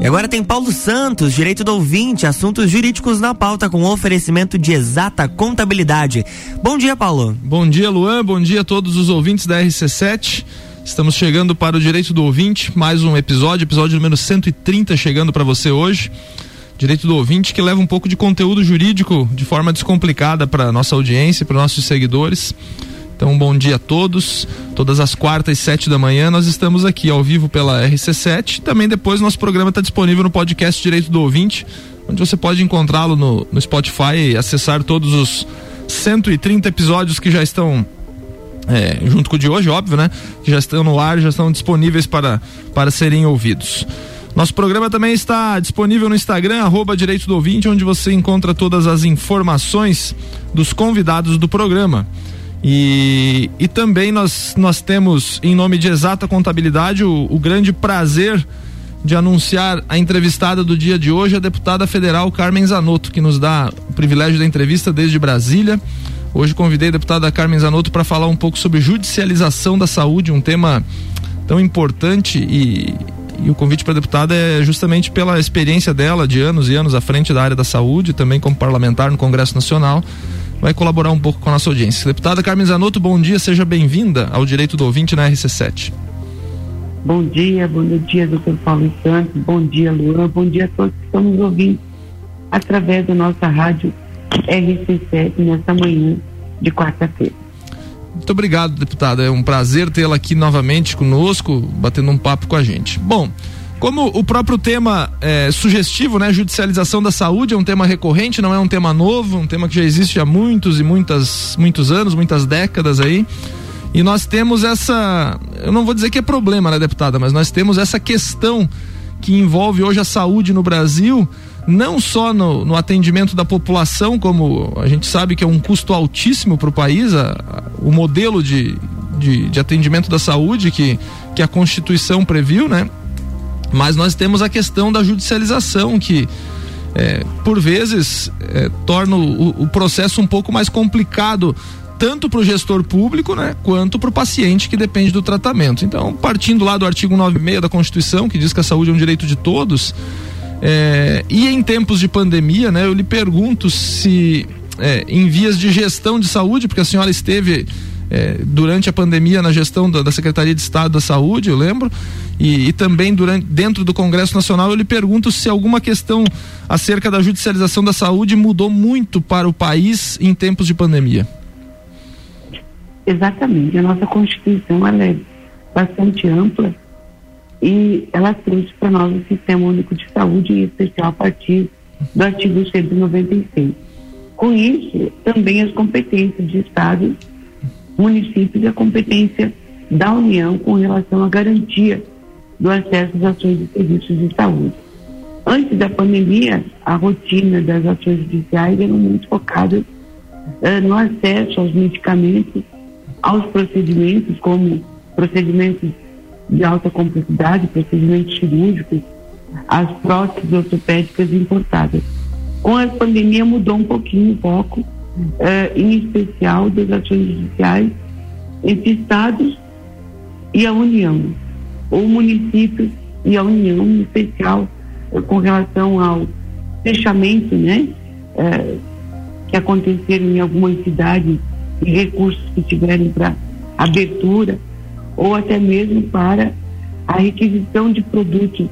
E agora tem Paulo Santos, direito do ouvinte, assuntos jurídicos na pauta com oferecimento de exata contabilidade. Bom dia, Paulo. Bom dia, Luan. Bom dia a todos os ouvintes da RC7. Estamos chegando para o direito do ouvinte, mais um episódio, episódio número 130 chegando para você hoje. Direito do ouvinte que leva um pouco de conteúdo jurídico de forma descomplicada para nossa audiência, para nossos seguidores. Então, bom dia a todos. Todas as quartas, sete da manhã, nós estamos aqui ao vivo pela RC7. Também depois nosso programa está disponível no podcast Direito do Ouvinte, onde você pode encontrá-lo no, no Spotify e acessar todos os 130 episódios que já estão é, junto com o de hoje, óbvio, né? Que já estão no ar, já estão disponíveis para, para serem ouvidos. Nosso programa também está disponível no Instagram, arroba Direito do Ouvinte, onde você encontra todas as informações dos convidados do programa. E, e também nós, nós temos, em nome de Exata Contabilidade, o, o grande prazer de anunciar a entrevistada do dia de hoje, a deputada federal Carmen Zanotto, que nos dá o privilégio da entrevista desde Brasília. Hoje convidei a deputada Carmen Zanotto para falar um pouco sobre judicialização da saúde, um tema tão importante e, e o convite para a deputada é justamente pela experiência dela de anos e anos à frente da área da saúde, também como parlamentar no Congresso Nacional vai colaborar um pouco com a nossa audiência. Deputada Carmen Zanotto, bom dia, seja bem-vinda ao Direito do Ouvinte na RC7. Bom dia, bom dia, doutor Paulo Santos, bom dia, Luan, bom dia a todos que estão nos ouvindo através da nossa rádio RC7 nesta manhã de quarta-feira. Muito obrigado, deputada. É um prazer tê-la aqui novamente conosco, batendo um papo com a gente. Bom, como o próprio tema é sugestivo, né? Judicialização da saúde é um tema recorrente, não é um tema novo, um tema que já existe há muitos e muitas, muitos anos, muitas décadas aí. E nós temos essa, eu não vou dizer que é problema, né, deputada, mas nós temos essa questão que envolve hoje a saúde no Brasil, não só no, no atendimento da população, como a gente sabe que é um custo altíssimo para o país, a, a, o modelo de, de, de atendimento da saúde que, que a Constituição previu, né? Mas nós temos a questão da judicialização, que é, por vezes é, torna o, o, processo um pouco mais complicado tanto para o gestor público, né, quanto para o paciente que depende do tratamento. Então, partindo lá do artigo 96 da Constituição, que diz que a saúde é um direito de todos, é, e em tempos de pandemia, né, eu lhe pergunto se é, em vias de gestão de saúde, porque a senhora esteve é, durante a pandemia na gestão da, da, Secretaria de Estado da Saúde, eu lembro, e, e, também durante, dentro do Congresso Nacional, eu lhe pergunto se alguma questão acerca da judicialização da saúde mudou muito para o país em tempos de pandemia. Exatamente. A nossa Constituição é bastante ampla e ela trouxe para nós o Sistema Único de Saúde, em especial a partir do artigo 196. Com isso, também as competências de estados municípios a competência da União com relação à garantia do acesso às ações e serviços de saúde. Antes da pandemia, a rotina das ações judiciais era muito focada uh, no acesso aos medicamentos, aos procedimentos, como procedimentos de alta complexidade, procedimentos cirúrgicos, as próteses ortopédicas importadas. Com a pandemia mudou um pouquinho o foco eh, em especial das ações judiciais entre estados e a União, ou municípios e a União, em especial eh, com relação ao fechamento, né, eh, que aconteceram em algumas cidades e recursos que tiveram para abertura, ou até mesmo para a requisição de produtos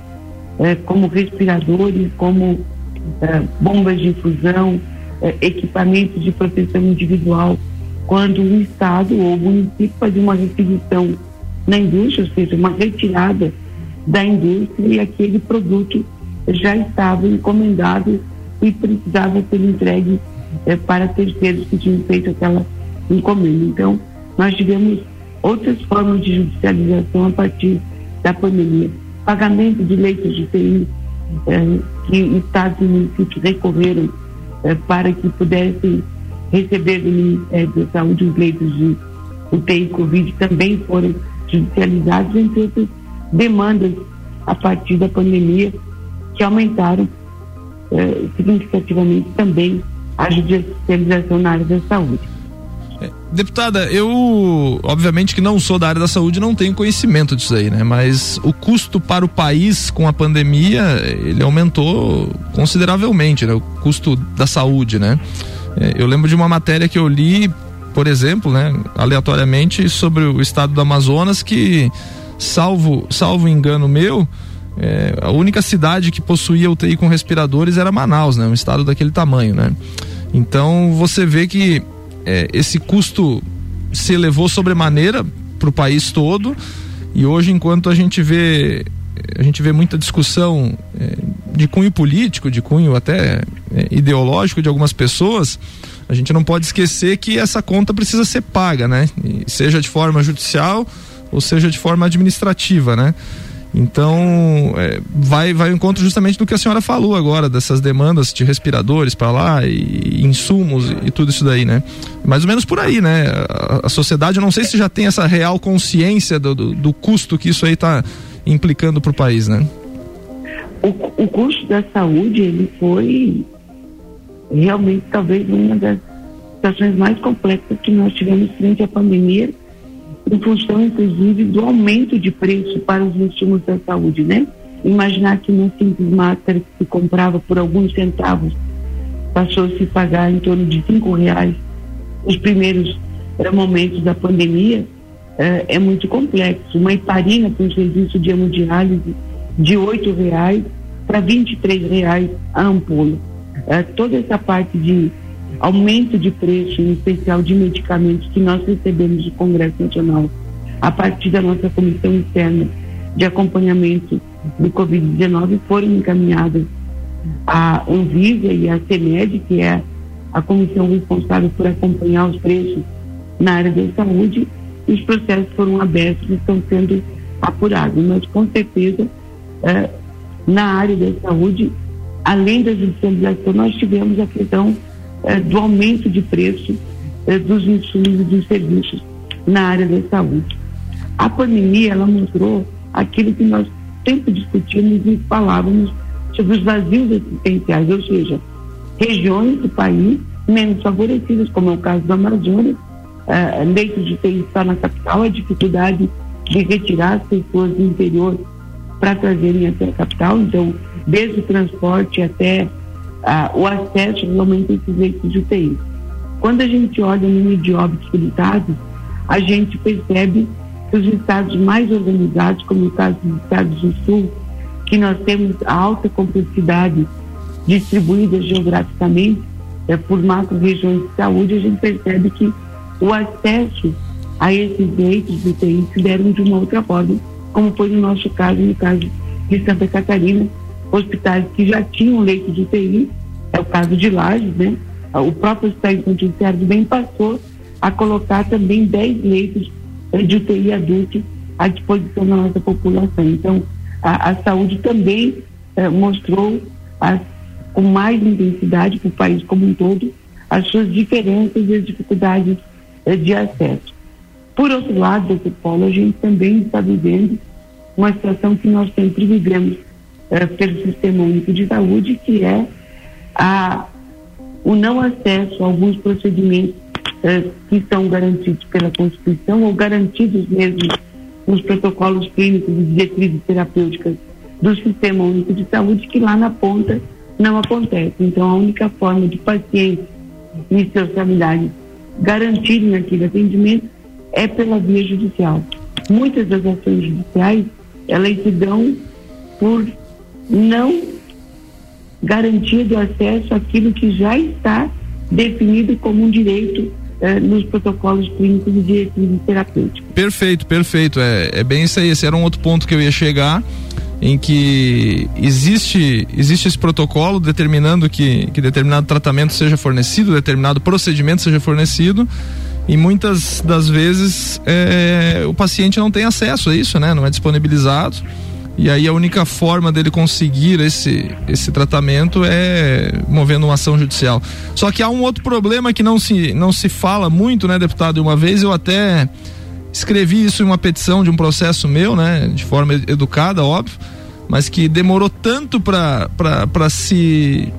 como respiradores, como bombas de infusão, eh, equipamentos de proteção individual quando o Estado ou o município fazia uma requisição na indústria, ou seja, uma retirada da indústria e aquele produto já estava encomendado e precisava ser entregue eh, para terceiros que tinham feito aquela encomenda. Então, nós tivemos outras formas de judicialização a partir da pandemia. Pagamento de leitos de UTI, eh, que estados e municípios recorreram para que pudessem receber do Ministério da Saúde os leitos de UTI Covid também foram judicializados, entre outras demandas a partir da pandemia que aumentaram eh, significativamente também a judicialização na área da saúde. Deputada, eu obviamente que não sou da área da saúde, não tenho conhecimento disso aí, né? Mas o custo para o país com a pandemia, ele aumentou consideravelmente, né? O custo da saúde, né? É, eu lembro de uma matéria que eu li, por exemplo, né, aleatoriamente sobre o estado do Amazonas que salvo salvo engano meu, é, a única cidade que possuía UTI com respiradores era Manaus, né? Um estado daquele tamanho, né? Então você vê que é, esse custo se elevou sobremaneira para o país todo e hoje enquanto a gente vê a gente vê muita discussão é, de cunho político, de cunho até é, ideológico de algumas pessoas, a gente não pode esquecer que essa conta precisa ser paga, né? E seja de forma judicial ou seja de forma administrativa, né? Então, é, vai, vai ao encontro justamente do que a senhora falou agora, dessas demandas de respiradores para lá e, insumos e, e, tudo isso daí, né? Mais ou menos por aí, né? A, a sociedade, eu não sei se já tem essa real consciência do, do, do custo que isso aí está implicando para o país, né? O, o custo da saúde, ele foi realmente talvez uma das situações mais complexas que nós tivemos frente à pandemia em função, inclusive, do aumento de preço para os insumos da saúde, né? Imaginar que uma simples máscara que se comprava por alguns centavos passou a se pagar em torno de cinco reais os primeiros eh, momentos da pandemia eh, é muito complexo. Uma heparina para um serviço de hemodiálise de oito reais para vinte reais a ampola. Eh, toda essa parte de aumento de preço, em especial de medicamentos que nós recebemos do Congresso Nacional, a partir da nossa comissão interna de acompanhamento do Covid-19, foram encaminhadas à Anvisa e à CEMED, que é a comissão responsável por acompanhar os preços na área da saúde, os processos foram abertos e estão sendo apurados. Mas, com certeza, eh, na área da saúde, além da judicialização, nós tivemos a questão é, do aumento de preço é, dos insumos e dos serviços na área da saúde. A pandemia, ela mostrou aquilo que nós sempre discutimos e falávamos sobre os vazios existenciais, ou seja, regiões do país menos favorecidas, como é o caso do Amazonas, uh, leitos de está na capital, a dificuldade de retirar as pessoas do interior para trazerem até a capital, então, desde o transporte até ah, o acesso realmente a esses leitos de UTI. Quando a gente olha o número de óbitos por a gente percebe que os estados mais organizados, como o caso dos estados do Sul, que nós temos a alta complexidade distribuída geograficamente é, por macro-regiões de saúde, a gente percebe que o acesso a esses leitos de UTI se deram de uma outra forma, como foi no nosso caso, no caso de Santa Catarina, hospitais que já tinham leito de UTI, é o caso de Lages, né? O próprio Hospital Infantil Serve bem passou a colocar também 10 leitos de UTI adulto à disposição da nossa população. Então, a, a saúde também eh, mostrou com mais intensidade para o país como um todo as suas diferenças e as dificuldades eh, de acesso. Por outro lado, doutor Paulo, a gente também está vivendo uma situação que nós sempre vivemos uh, pelo Sistema Único de Saúde, que é a, o não acesso a alguns procedimentos uh, que são garantidos pela Constituição ou garantidos mesmo nos protocolos clínicos e diretrizes terapêuticas do Sistema Único de Saúde, que lá na ponta não acontece. Então, a única forma de pacientes e seus familiares garantirem aquele atendimento é pela via judicial. Muitas das ações judiciais, elas se dão por não garantia do acesso àquilo que já está definido como um direito eh, nos protocolos clínicos e diretrizes terapêuticos. Perfeito, perfeito. É, é bem isso aí. Esse era um outro ponto que eu ia chegar em que existe existe esse protocolo determinando que, que determinado tratamento seja fornecido, determinado procedimento seja fornecido e muitas das vezes é, o paciente não tem acesso a isso, né? Não é disponibilizado e aí a única forma dele conseguir esse, esse tratamento é movendo uma ação judicial. Só que há um outro problema que não se, não se fala muito, né, deputado? Uma vez eu até escrevi isso em uma petição de um processo meu, né, de forma educada, óbvio, mas que demorou tanto para se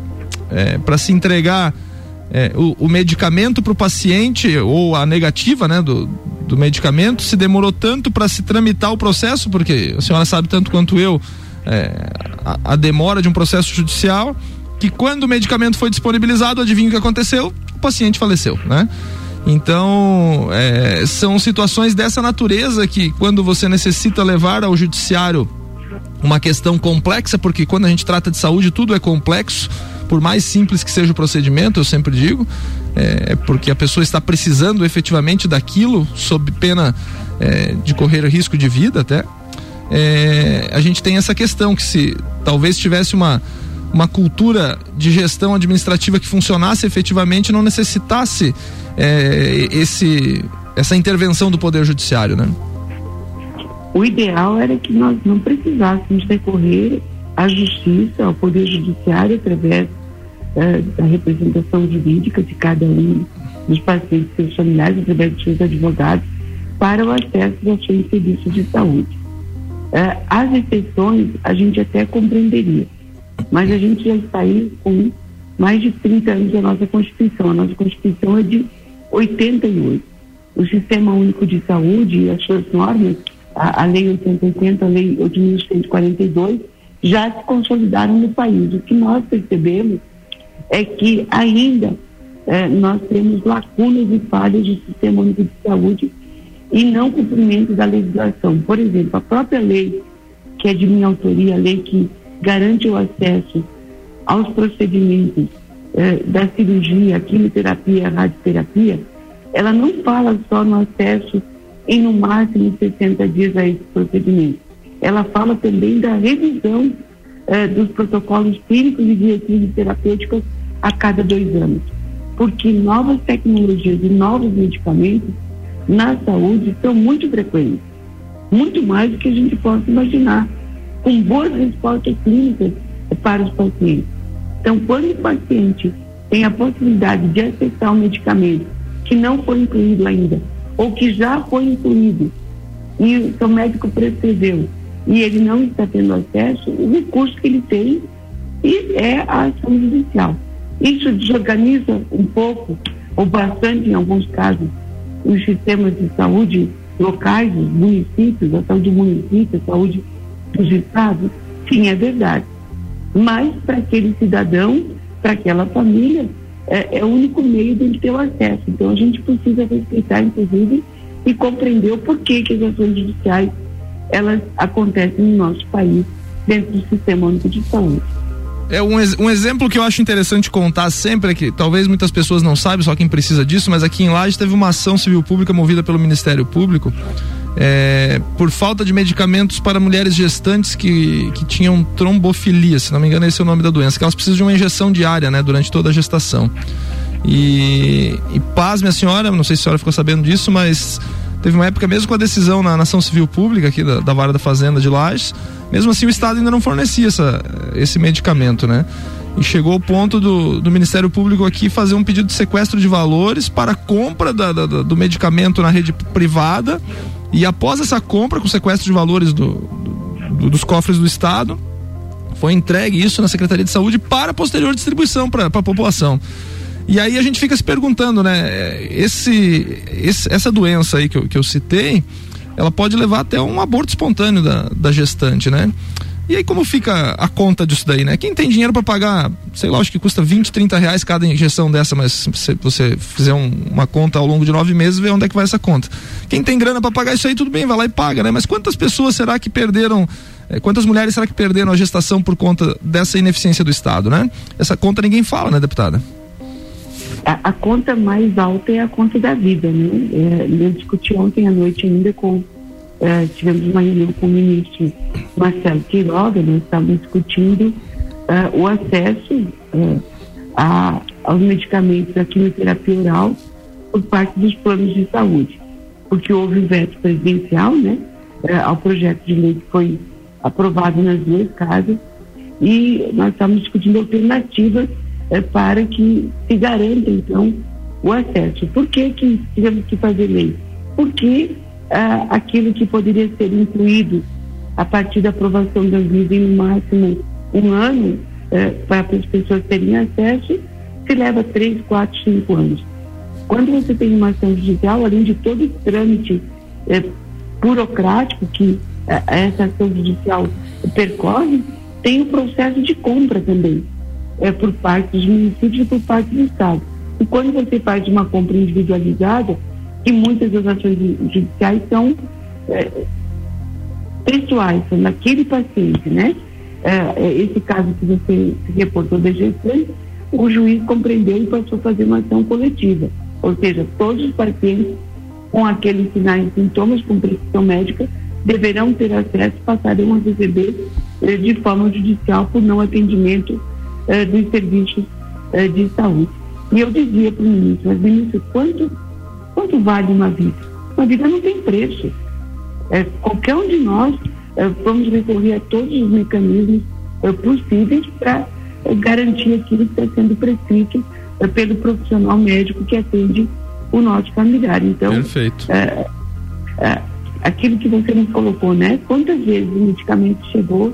é, para se entregar é, o, o, medicamento para o paciente ou a negativa né, do, do medicamento se demorou tanto para se tramitar o processo, porque a senhora sabe tanto quanto eu é, a, a, demora de um processo judicial, que quando o medicamento foi disponibilizado, adivinha o que aconteceu? O paciente faleceu, né? Então, é, são situações dessa natureza que, quando você necessita levar ao judiciário uma questão complexa, porque quando a gente trata de saúde, tudo é complexo por mais simples que seja o procedimento, eu sempre digo, é, é porque a pessoa está precisando efetivamente daquilo, sob pena é, de correr risco de vida até. É, a gente tem essa questão que se talvez tivesse uma uma cultura de gestão administrativa que funcionasse efetivamente não necessitasse é, esse essa intervenção do poder judiciário, né? O ideal era que nós não precisássemos recorrer à justiça, ao poder judiciário através da representação jurídica de cada um dos pacientes seus familiares, através dos seus advogados, para o acesso aos seus serviços de saúde. Uh, as exceções a gente até compreenderia, mas a gente já está aí com mais de 30 anos da nossa Constituição. A nossa Constituição é de 88. O Sistema Único de Saúde e as suas normas, a, a Lei 880, a Lei 8.142, já se consolidaram no país. O que nós percebemos é que ainda é, nós temos lacunas e falhas do Sistema Único de Saúde e não cumprimento da legislação. Por exemplo, a própria lei, que é de minha autoria, a lei que garante o acesso aos procedimentos é, da cirurgia, quimioterapia, radioterapia, ela não fala só no acesso em no máximo 60 dias a esse procedimento. Ela fala também da revisão é, dos protocolos clínicos e diretrizes terapêuticas a cada dois anos. Porque novas tecnologias e novos medicamentos na saúde são muito frequentes, muito mais do que a gente possa imaginar, com boas respostas clínicas para os pacientes. Então, quando o paciente tem a possibilidade de acessar um medicamento que não foi incluído ainda, ou que já foi incluído, e o seu médico prescreveu, e ele não está tendo acesso, o recurso que ele tem é a ação judicial. Isso desorganiza um pouco, ou bastante em alguns casos, os sistemas de saúde locais, os municípios, a saúde do município, a saúde dos estados. Sim, é verdade. Mas para aquele cidadão, para aquela família, é, é, o único meio de ele ter o acesso. Então a gente precisa respeitar, inclusive, e compreender o porquê que as ações judiciais elas acontecem no nosso país dentro do sistema único de saúde. É um, um exemplo que eu acho interessante contar sempre é que talvez muitas pessoas não saibam, só quem precisa disso, mas aqui em Laje teve uma ação civil pública movida pelo Ministério Público é, por falta de medicamentos para mulheres gestantes que, que tinham trombofilia, se não me engano esse é o nome da doença, que elas precisam de uma injeção diária, né, durante toda a gestação. E, e paz, minha senhora, não sei se a senhora ficou sabendo disso, mas teve uma época mesmo com a decisão na nação civil pública aqui da, da vara da fazenda de Lages, mesmo assim o Estado ainda não fornecia essa, esse medicamento, né? E chegou ao ponto do, do Ministério Público aqui fazer um pedido de sequestro de valores para compra da, da, do medicamento na rede privada. E após essa compra com sequestro de valores do, do, dos cofres do Estado, foi entregue isso na Secretaria de Saúde para posterior distribuição para a população. E aí a gente fica se perguntando, né? Esse, esse, essa doença aí que eu, que eu citei, ela pode levar até um aborto espontâneo da, da gestante, né? E aí como fica a conta disso daí, né? Quem tem dinheiro para pagar, sei lá, acho que custa 20, 30 reais cada injeção dessa, mas se você fizer um, uma conta ao longo de nove meses, vê onde é que vai essa conta. Quem tem grana para pagar isso aí, tudo bem, vai lá e paga, né? Mas quantas pessoas será que perderam, eh, quantas mulheres será que perderam a gestação por conta dessa ineficiência do Estado, né? Essa conta ninguém fala, né, deputada? A, a conta mais alta é a conta da vida, né? É, eu discuti ontem à noite ainda com é, tivemos uma reunião com o ministro Marcelo Quiroga, nós estávamos discutindo é, o acesso é, a, aos medicamentos da quimioterapia oral por parte dos planos de saúde, porque houve veto presidencial né, é, ao projeto de lei que foi aprovado nas duas casas. E nós estávamos discutindo alternativas é, para que se garanta, então, o acesso. Por que, que tivemos que fazer lei? Porque ah, aquilo que poderia ser incluído a partir da aprovação das leis em no máximo um ano eh, para as pessoas terem acesso, se leva três, quatro, cinco anos. Quando você tem uma ação judicial, além de todo o trâmite é, burocrático que é, essa ação judicial percorre, tem o processo de compra também, é, por parte dos municípios e por parte do Estado. E quando você faz uma compra individualizada, que muitas das ações judiciais são é, pessoais, são daquele paciente, né? É, esse caso que você reportou da gestante, o juiz compreendeu e passou a fazer uma ação coletiva. Ou seja, todos os pacientes com aqueles sinais e sintomas com prescrição médica deverão ter acesso e passarão a receber de forma judicial por não atendimento eh, dos serviços eh, de saúde. E eu dizia para o ministro, mas ministro, quanto, quanto vale uma vida? Uma vida não tem preço. É, qualquer um de nós é, vamos recorrer a todos os mecanismos é, possíveis para garantir aquilo que está sendo prescrito pelo profissional médico que atende o nosso familiar. Então, Perfeito. Aquilo que você nos colocou, né? Quantas vezes o medicamento chegou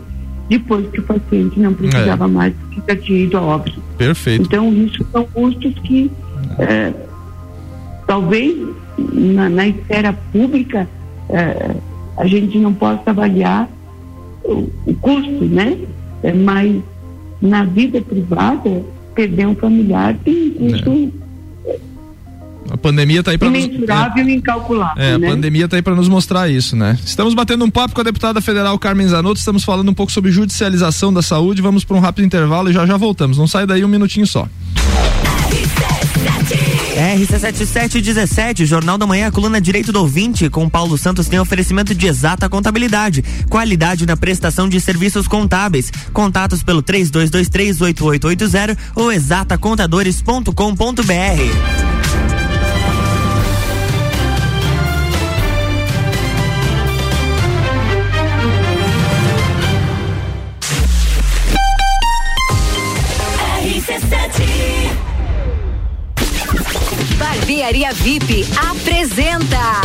depois que o paciente não precisava mais porque já tinha ido a óbito. Perfeito. Então, isso são custos que talvez na, na esfera pública é, a gente não possa avaliar o, o custo, né? É, mas na vida privada, perder um familiar tem um custo. É. A pandemia está aí para nos Imensurável e incalculável. É, né? a pandemia está aí para nos mostrar isso, né? Estamos batendo um papo com a deputada federal Carmen Zanotto, estamos falando um pouco sobre judicialização da saúde. Vamos para um rápido intervalo e já já voltamos. Não sai daí um minutinho só. RC7717, Jornal da Manhã, coluna Direito do Ouvinte, com Paulo Santos tem oferecimento de exata contabilidade, qualidade na prestação de serviços contábeis. Contatos pelo 32238880 ou exatacontadores.com.br. Barbearia VIP apresenta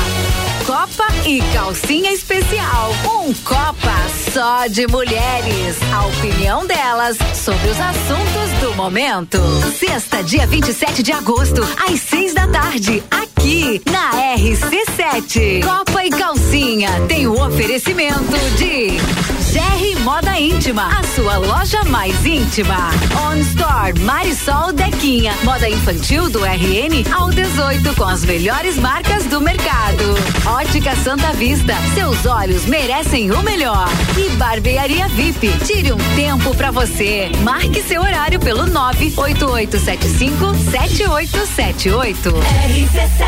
Copa e Calcinha Especial. Um Copa só de mulheres. A opinião delas sobre os assuntos do momento. Sexta, dia 27 de agosto, às seis da tarde, aqui na RC7. Copa e Calcinha tem o oferecimento de GR Moda Íntima, a sua loja mais íntima. On Store Marisol Dequinha, moda infantil do RN ao 18 com as melhores marcas do mercado. Ótica Santa Vista, seus olhos merecem o melhor. E Barbearia VIP, tire um tempo para você. Marque seu horário pelo 98875 7878. RC7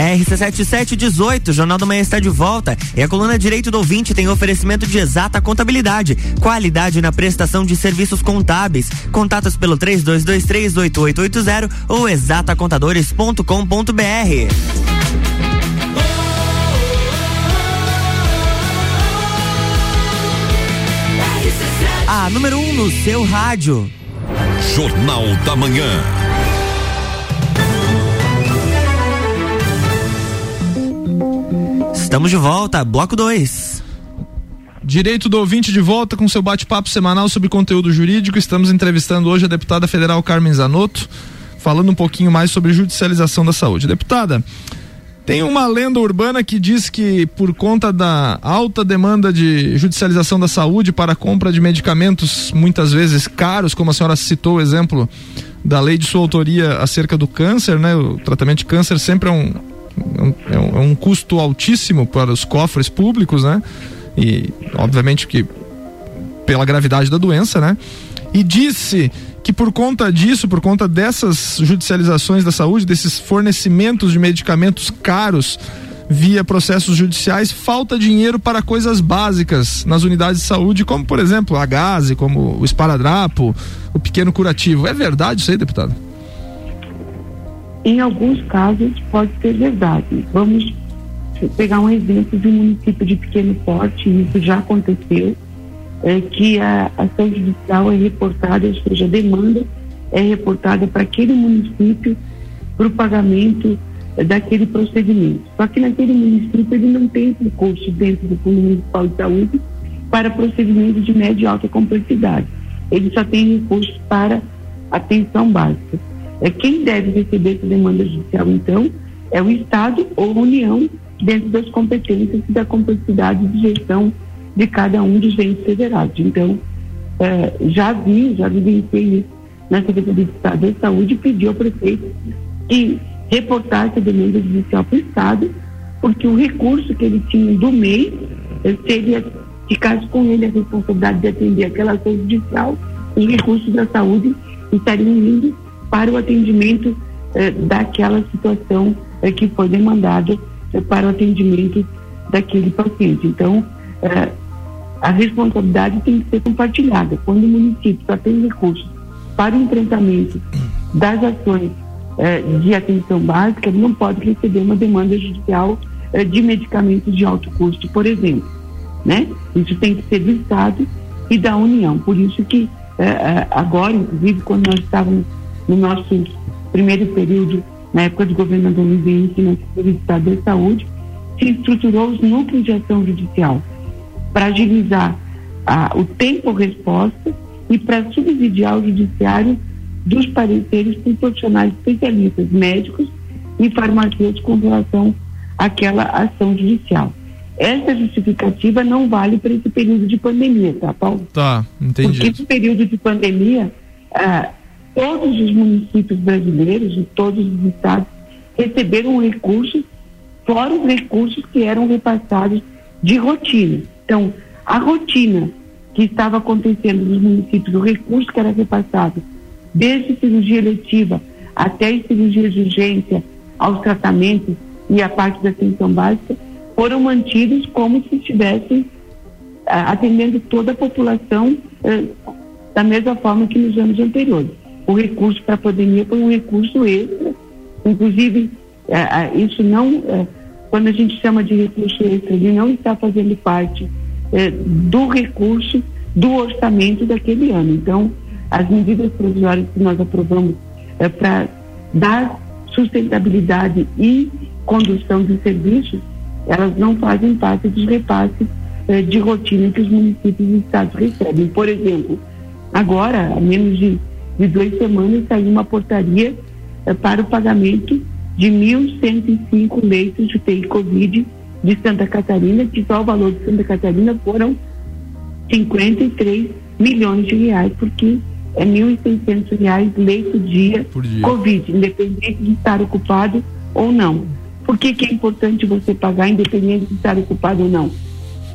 RC7718, Jornal da Manhã está de volta. E a coluna Direito do Ouvinte tem oferecimento de exata contabilidade, qualidade na prestação de serviços contábeis. Contatos pelo 32238880 ou exatacontadores.com.br. A número 1 um no seu rádio. Jornal da Manhã. Estamos de volta, bloco 2. Direito do ouvinte de volta com seu bate-papo semanal sobre conteúdo jurídico. Estamos entrevistando hoje a deputada federal Carmen Zanotto, falando um pouquinho mais sobre judicialização da saúde. Deputada, tem uma lenda urbana que diz que por conta da alta demanda de judicialização da saúde para a compra de medicamentos muitas vezes caros, como a senhora citou o exemplo da lei de sua autoria acerca do câncer, né? O tratamento de câncer sempre é um, é um, é um custo altíssimo para os cofres públicos, né? E obviamente que pela gravidade da doença, né? E disse que por conta disso, por conta dessas judicializações da saúde, desses fornecimentos de medicamentos caros, via processos judiciais, falta dinheiro para coisas básicas nas unidades de saúde, como por exemplo a gase, como o esparadrapo, o pequeno curativo. É verdade isso aí, deputado? Em alguns casos pode ser verdade. Vamos pegar um exemplo de um município de pequeno porte, isso já aconteceu, é, que a ação judicial é reportada, ou seja, a demanda é reportada para aquele município para o pagamento daquele procedimento. Só que naquele município ele não tem recurso dentro do Fundo Municipal de Saúde para procedimentos de média e alta complexidade. Ele só tem recursos para atenção básica. É quem deve receber essa demanda judicial, então, é o Estado ou a União dentro das competências e da complexidade de gestão de cada um dos entes federados. Então, é, já vi, já vivenciei isso na Secretaria de Estado da Saúde pedi ao prefeito que reportasse a demanda judicial para o Estado, porque o recurso que ele tinha do MEI, se ele ficasse com ele a responsabilidade de atender aquela ação judicial, os recursos da saúde estariam indo para o atendimento eh, daquela situação eh, que foi demandada eh, para o atendimento daquele paciente. Então, a responsabilidade tem que ser compartilhada. Quando o município só tem recursos para o enfrentamento das ações de atenção básica, não pode receber uma demanda judicial de medicamentos de alto custo, por exemplo. Né? Isso tem que ser do Estado e da União. Por isso que agora, inclusive, quando nós estávamos no nosso primeiro período, na época do governador Luiz Henrique, na Secretaria de Estado da Saúde, se estruturou os núcleos de ação judicial para agilizar ah, o tempo-resposta e para subsidiar o judiciário dos pareceres por profissionais especialistas, médicos e farmacêuticos com relação àquela ação judicial. Essa justificativa não vale para esse período de pandemia, tá, Paulo? Tá, entendi. Porque esse período de pandemia, ah, todos os municípios brasileiros, de todos os estados, receberam recursos, fora os recursos que eram repassados de rotina. Então, a rotina que estava acontecendo nos municípios, o recurso que era repassado, desde cirurgia eletiva até cirurgia de urgência, aos tratamentos e a parte da atenção básica, foram mantidos como se estivessem ah, atendendo toda a população eh, da mesma forma que nos anos anteriores o recurso para a pandemia foi um recurso extra, inclusive é, é, isso não, é, quando a gente chama de recurso extra, ele não está fazendo parte do recurso do orçamento daquele ano. Então, as medidas provisórias que nós aprovamos é, para dar sustentabilidade e condução de serviços, elas não fazem parte dos repasses de rotina que os municípios e estados recebem. Por exemplo, agora, há menos de de duas semanas saiu uma portaria eh, para o pagamento de 1.105 leitos de UTI Covid de Santa Catarina, que só o valor de Santa Catarina foram 53 milhões de reais, porque é 1.600 reais leito dia, dia Covid, independente de estar ocupado ou não. Por que, que é importante você pagar independente de estar ocupado ou não?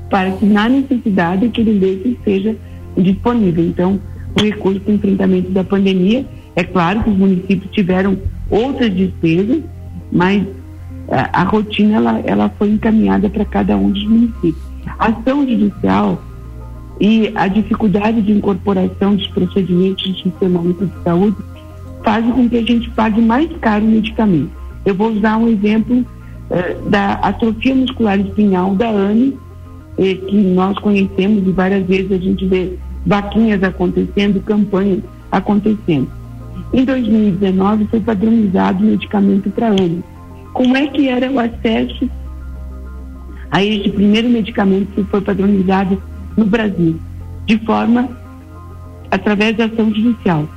Para que na necessidade aquele leito seja disponível. Então, o recurso para enfrentamento da pandemia. É claro que os municípios tiveram outras despesas, mas a, eh, a rotina ela, ela foi encaminhada para cada um dos municípios. A ação judicial e a dificuldade de incorporação dos procedimentos do Sistema Único de Saúde fazem com que a gente pague mais caro o medicamento. Eu vou usar um exemplo eh, da atrofia muscular espinhal da ANE, eh, que nós conhecemos e várias vezes a gente vê vaquinhas acontecendo, campanhas acontecendo. Em 2019 foi padronizado o medicamento para ano. Como é que era o acesso a este primeiro medicamento que foi padronizado no Brasil? De forma através da ação judicial.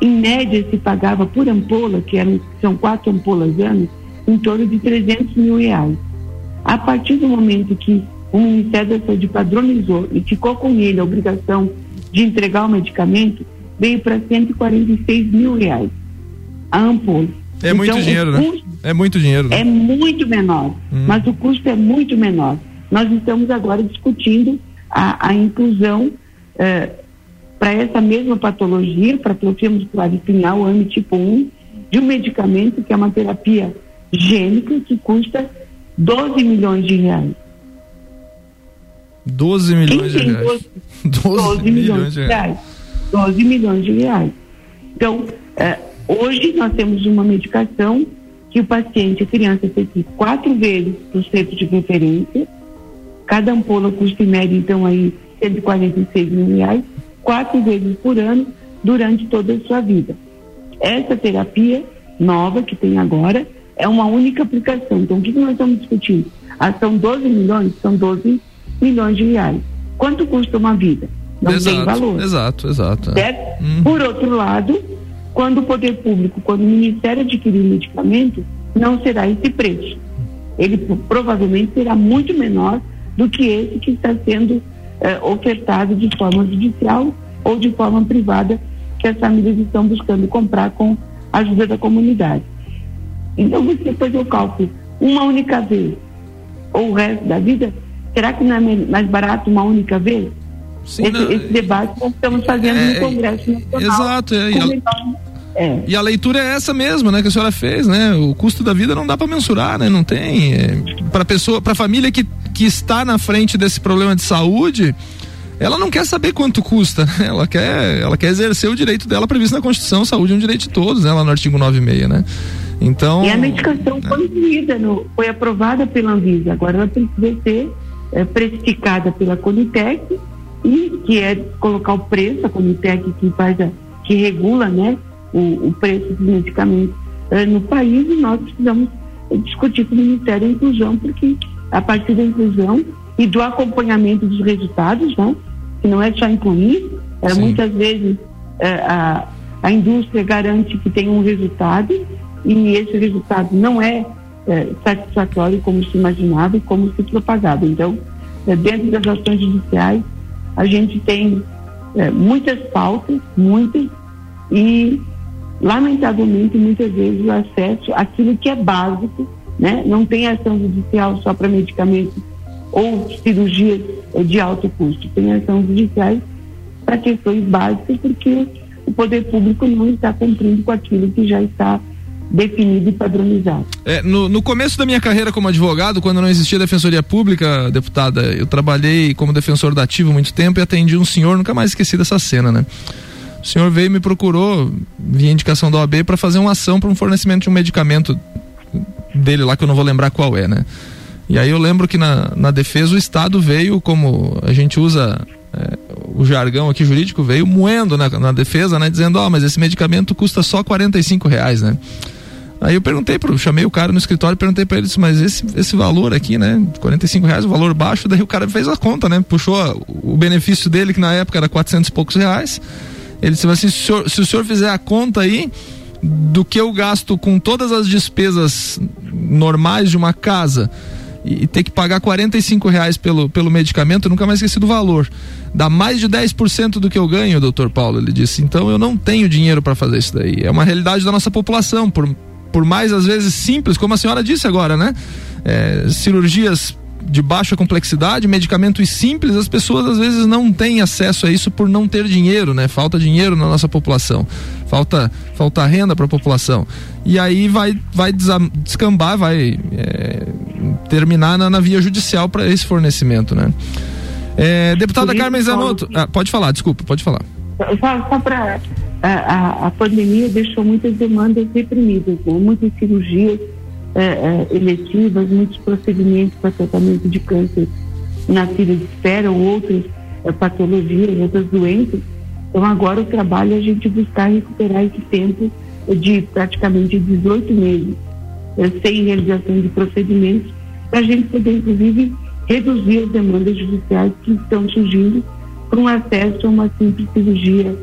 Em média, se pagava por ampola, que eram, são quatro ampolas ano, em torno de 300 mil reais. A partir do momento que o Ministério da Saúde padronizou e ficou com ele a obrigação de entregar o medicamento veio para 146 mil reais a ampola. É então, muito dinheiro, né? É muito dinheiro. Né? É muito menor, hum. mas o custo é muito menor. Nós estamos agora discutindo a, a inclusão eh, para essa mesma patologia, para atrofia muscular espinhal, AMI tipo 1, de um medicamento que é uma terapia gênica que custa 12 milhões de reais. 12 milhões de reais. 12, 12 milhões de reais. 12 milhões de reais. Então, é, hoje nós temos uma medicação que o paciente, a criança, tem que ir quatro vezes para o centro de referência. Cada ampola custa em média, então, aí 146 mil reais, quatro vezes por ano, durante toda a sua vida. Essa terapia nova que tem agora é uma única aplicação. Então, o que nós estamos discutindo? Ah, são 12 milhões? São 12 milhões de reais. Quanto custa uma vida? Não exato, tem valor. Exato, exato. Hum. Por outro lado, quando o poder público, quando o Ministério adquirir o medicamento, não será esse preço. Ele provavelmente será muito menor do que esse que está sendo eh, ofertado de forma judicial ou de forma privada que as famílias estão buscando comprar com a ajuda da comunidade. Então você fazer o cálculo uma única vez ou o resto da vida, será que não é mais barato uma única vez? Sim, esse, não, esse, debate nós estamos fazendo é, no Congresso Nacional. Exato, é, e, a, é. e, a, leitura é essa mesmo, né, que a senhora fez, né? O custo da vida não dá para mensurar, né? Não tem é, para pessoa, para família que que está na frente desse problema de saúde, ela não quer saber quanto custa, né? ela quer, ela quer exercer o direito dela previsto na Constituição, saúde é um direito de todos, né? lá no artigo 96, né? Então. E a medicação foi incluída, no, foi aprovada pela Anvisa, agora ela precisa ser é, precificada pela Conitec e que é colocar o preço, a Conitec que faz a, que regula né, o, o preço dos medicamentos é, no país e nós precisamos discutir com o Ministério a inclusão, porque a partir da inclusão e do acompanhamento dos resultados, né? que não é só incluir, é, muitas vezes é, a, a indústria garante que tem um resultado e esse resultado não é, é satisfatório como se imaginava e como se propagava. Então, é, dentro das ações judiciais, a gente tem é, muitas pautas, muitas, e lamentavelmente muitas vezes o acesso àquilo que é básico né? Não tem ação judicial só para medicamentos ou cirurgias de alto custo. Tem ação judiciais para questões básicas, porque o poder público não está cumprindo com aquilo que já está definido e padronizado. É, no, no, começo da minha carreira como advogado, quando não existia defensoria pública, deputada, eu trabalhei como defensor da ativo muito tempo e atendi um senhor, nunca mais esqueci dessa cena, né? O senhor veio e me procurou, via indicação da OAB, para fazer uma ação para um fornecimento de um medicamento dele lá que eu não vou lembrar qual é, né? E aí eu lembro que na, na defesa o Estado veio, como a gente usa é, o jargão aqui jurídico, veio moendo na, na defesa, né? Dizendo, ó, oh, mas esse medicamento custa só 45 reais, né? Aí eu perguntei pro, chamei o cara no escritório e perguntei para ele, mas esse, esse valor aqui, né, 45 reais, o valor baixo, daí o cara fez a conta, né, puxou o benefício dele, que na época era 400 e poucos reais, ele disse assim, se o senhor, se o senhor fizer a conta aí, do que eu gasto com todas as despesas normais de uma casa e ter que pagar 45 reais pelo, pelo medicamento, nunca mais esqueci do valor. Dá mais de 10% do que eu ganho, doutor Paulo, ele disse. Então eu não tenho dinheiro para fazer isso daí. É uma realidade da nossa população, por, por mais às vezes simples, como a senhora disse agora, né? É, cirurgias de baixa complexidade, medicamentos simples, as pessoas às vezes não têm acesso a isso por não ter dinheiro, né? Falta dinheiro na nossa população, falta falta renda para a população e aí vai vai descambar, vai é, terminar na, na, via judicial para esse fornecimento, né? É, deputada Carmen Zanotto, ah, pode falar, desculpa, pode falar. Só, só para a, a, a, pandemia deixou muitas demandas reprimidas, né? muitas cirurgias é, é, eletivas, muitos procedimentos para tratamento de câncer na fila de espera ou outras é, patologias, outras doenças. Então agora o trabalho é a gente buscar recuperar esse tempo de praticamente 18 meses é, sem realização de procedimentos, para a gente poder, inclusive, reduzir as demandas judiciais que estão surgindo para um acesso a uma simples cirurgia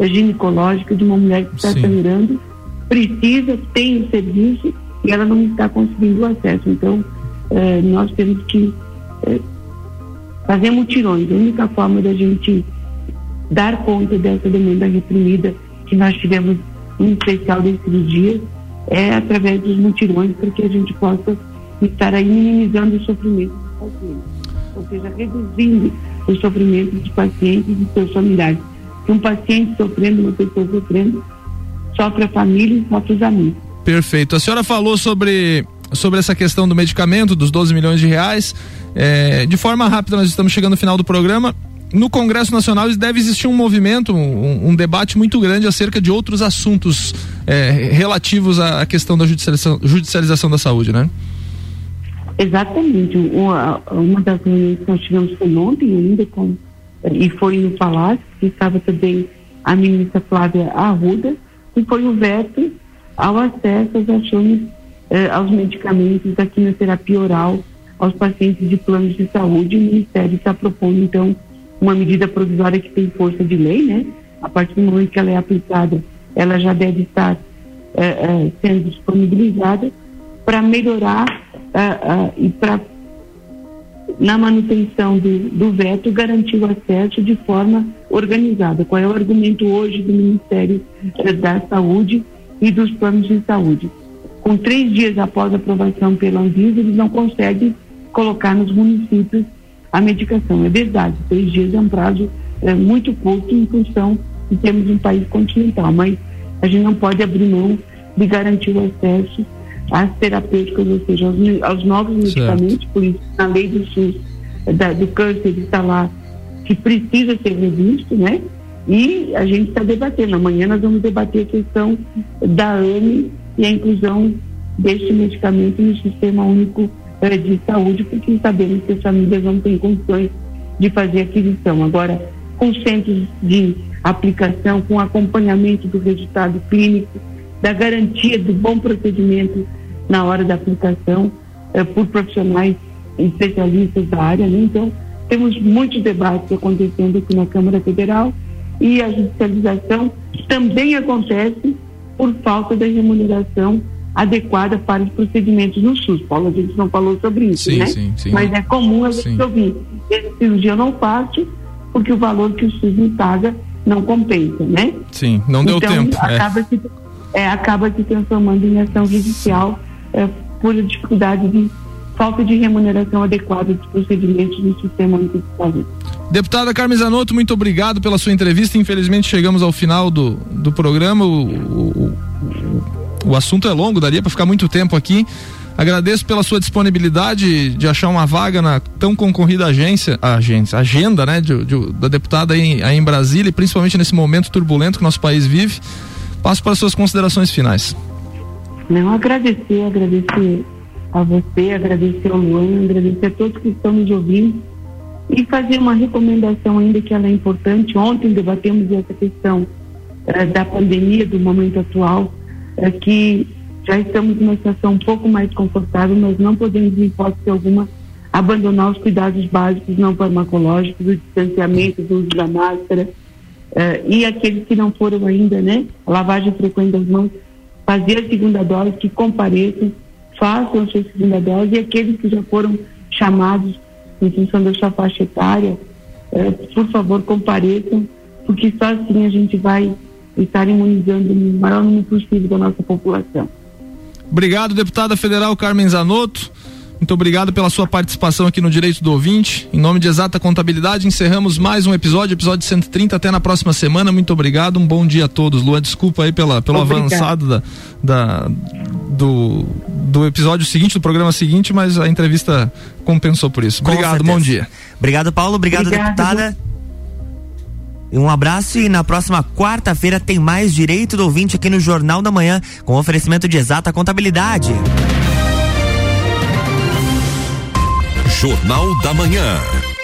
ginecológica de uma mulher que está sangrando, precisa, tem o serviço e ela não está conseguindo o acesso. Então, eh, nós temos que eh, fazer mutirões. A única forma da gente dar conta dessa demanda reprimida que nós tivemos, em especial desses dias, é através dos mutirões, para que a gente possa estar aí minimizando o sofrimento dos pacientes. Ou seja, reduzindo o sofrimento dos pacientes e dos seus familiares. Um paciente sofrendo, uma pessoa sofrendo, sofre a família e sofre os amigos. Perfeito. A senhora falou sobre sobre essa questão do medicamento, dos 12 milhões de reais. É, de forma rápida, nós estamos chegando no final do programa. No Congresso Nacional deve existir um movimento, um, um debate muito grande acerca de outros assuntos é, relativos à questão da judicialização, judicialização da saúde, né? Exatamente. Uma, uma das reuniões que nós tivemos foi ontem ainda com, e foi no Palácio, que estava também a ministra Flávia Arruda, e foi o veto ao acesso às ações, eh, aos medicamentos da quimioterapia oral aos pacientes de planos de saúde. O Ministério está propondo, então, uma medida provisória que tem força de lei, né? A partir do momento que ela é aplicada, ela já deve estar eh, eh, sendo disponibilizada para melhorar uh, uh, e para na manutenção do, do veto garantir o acesso de forma organizada. Qual é o argumento hoje do Ministério da Saúde e dos planos de saúde? Com três dias após a aprovação pela Anvisa, eles não conseguem colocar nos municípios a medicação. É verdade, três dias é um prazo é, muito curto em função de termos um país continental, mas a gente não pode abrir mão de garantir o acesso às terapêuticas, ou seja, aos, aos novos medicamentos, certo. por isso na lei do SUS, da, do câncer está lá que precisa ser revisto, né? E a gente está debatendo. Amanhã nós vamos debater a questão da AME e a inclusão deste medicamento no Sistema Único eh, de Saúde, porque sabemos que as famílias não têm condições de fazer aquisição. Agora, com centros de aplicação, com acompanhamento do resultado clínico, da garantia do bom procedimento na hora da aplicação eh, por profissionais especialistas da área. Né? Então, temos muitos debates acontecendo aqui na Câmara Federal e a judicialização também acontece por falta da remuneração adequada para os procedimentos no SUS. Paulo, a gente não falou sobre isso, sim, né? Sim, sim. Mas é comum a gente ouvir. Essa cirurgia eu não faço porque o valor que o SUS me paga não compensa, né? Sim, não deu então, tempo. É. Acaba, é. se, é, acaba se transformando em ação judicial é, por dificuldade de falta de remuneração adequada dos procedimentos no sistema único de saúde. Deputada Carmen Zanotto, muito obrigado pela sua entrevista. Infelizmente chegamos ao final do, do programa. O, o, o, o assunto é longo, daria para ficar muito tempo aqui. Agradeço pela sua disponibilidade de achar uma vaga na tão concorrida agência, agência agenda, né, de, de, da deputada aí, aí em Brasília e principalmente nesse momento turbulento que nosso país vive. Passo para suas considerações finais. Não, agradecer, agradecer a você, agradecer ao Luan, agradecer a todos que estão nos ouvindo e fazer uma recomendação ainda que ela é importante. Ontem debatemos essa questão eh, da pandemia, do momento atual, eh, que já estamos numa situação um pouco mais confortável, mas não podemos, em hipótese alguma, abandonar os cuidados básicos não farmacológicos, o distanciamento, o uso da máscara, eh, e aqueles que não foram ainda, né, lavagem frequente das mãos, fazer a segunda dose, que compareçam, façam a sua segunda dose e aqueles que já foram chamados em função da sua faixa etária, eh, por favor, compareçam, porque só assim a gente vai estar imunizando o maior número possível da nossa população. Obrigado, deputada federal Carmen Zanotto. Muito obrigado pela sua participação aqui no Direito do Ouvinte. Em nome de Exata Contabilidade, encerramos mais um episódio, episódio 130. Até na próxima semana. Muito obrigado. Um bom dia a todos. Lua, desculpa aí pela, pelo Obrigado. avançado da, da, do, do episódio seguinte, do programa seguinte, mas a entrevista compensou por isso. Obrigado, bom dia. Obrigado, Paulo. Obrigado, Obrigado. deputada. Um abraço e na próxima quarta-feira tem mais Direito do Ouvinte aqui no Jornal da Manhã, com oferecimento de exata contabilidade. Jornal da Manhã.